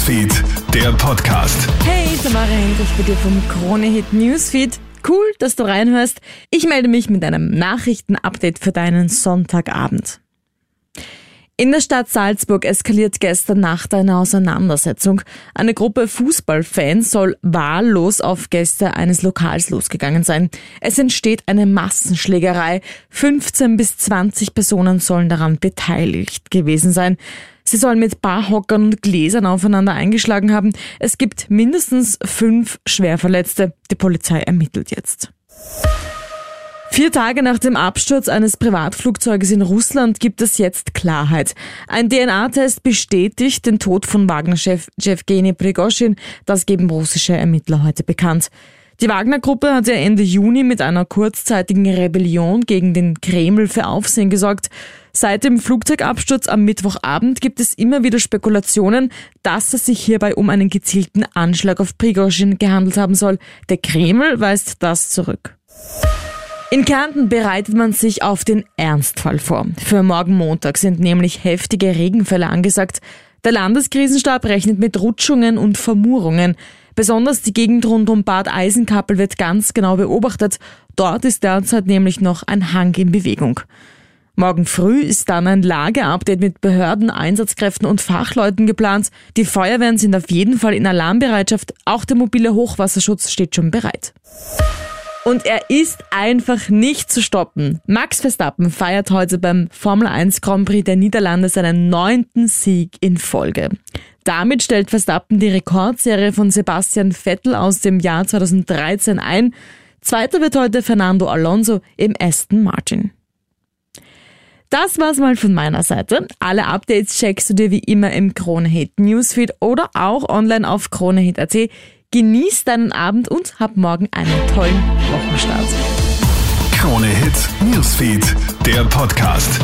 Newsfeed, der Podcast. Hey, Tamara Hendrich bei dir vom Krone-Hit Newsfeed. Cool, dass du reinhörst. Ich melde mich mit einem Nachrichtenupdate für deinen Sonntagabend. In der Stadt Salzburg eskaliert gestern Nacht eine Auseinandersetzung. Eine Gruppe Fußballfans soll wahllos auf Gäste eines Lokals losgegangen sein. Es entsteht eine Massenschlägerei. 15 bis 20 Personen sollen daran beteiligt gewesen sein. Sie sollen mit Barhockern und Gläsern aufeinander eingeschlagen haben. Es gibt mindestens fünf Schwerverletzte. Die Polizei ermittelt jetzt. Vier Tage nach dem Absturz eines Privatflugzeuges in Russland gibt es jetzt Klarheit. Ein DNA-Test bestätigt den Tod von Wagner-Chef Jewgeni Prigozhin. Das geben russische Ermittler heute bekannt. Die Wagner-Gruppe hat ja Ende Juni mit einer kurzzeitigen Rebellion gegen den Kreml für Aufsehen gesorgt. Seit dem Flugzeugabsturz am Mittwochabend gibt es immer wieder Spekulationen, dass es sich hierbei um einen gezielten Anschlag auf Prigozhin gehandelt haben soll. Der Kreml weist das zurück. In Kärnten bereitet man sich auf den Ernstfall vor. Für morgen Montag sind nämlich heftige Regenfälle angesagt. Der Landeskrisenstab rechnet mit Rutschungen und Vermurungen. Besonders die Gegend rund um Bad Eisenkappel wird ganz genau beobachtet. Dort ist derzeit nämlich noch ein Hang in Bewegung. Morgen früh ist dann ein Lageupdate mit Behörden, Einsatzkräften und Fachleuten geplant. Die Feuerwehren sind auf jeden Fall in Alarmbereitschaft. Auch der mobile Hochwasserschutz steht schon bereit. Und er ist einfach nicht zu stoppen. Max Verstappen feiert heute beim Formel 1 Grand Prix der Niederlande seinen neunten Sieg in Folge. Damit stellt Verstappen die Rekordserie von Sebastian Vettel aus dem Jahr 2013 ein. Zweiter wird heute Fernando Alonso im Aston Martin. Das war's mal von meiner Seite. Alle Updates checkst du dir wie immer im Kronehit Newsfeed oder auch online auf kronehit.at. Genieß deinen Abend und hab morgen einen tollen Wochenstart. Krone Hits, Newsfeed, der Podcast.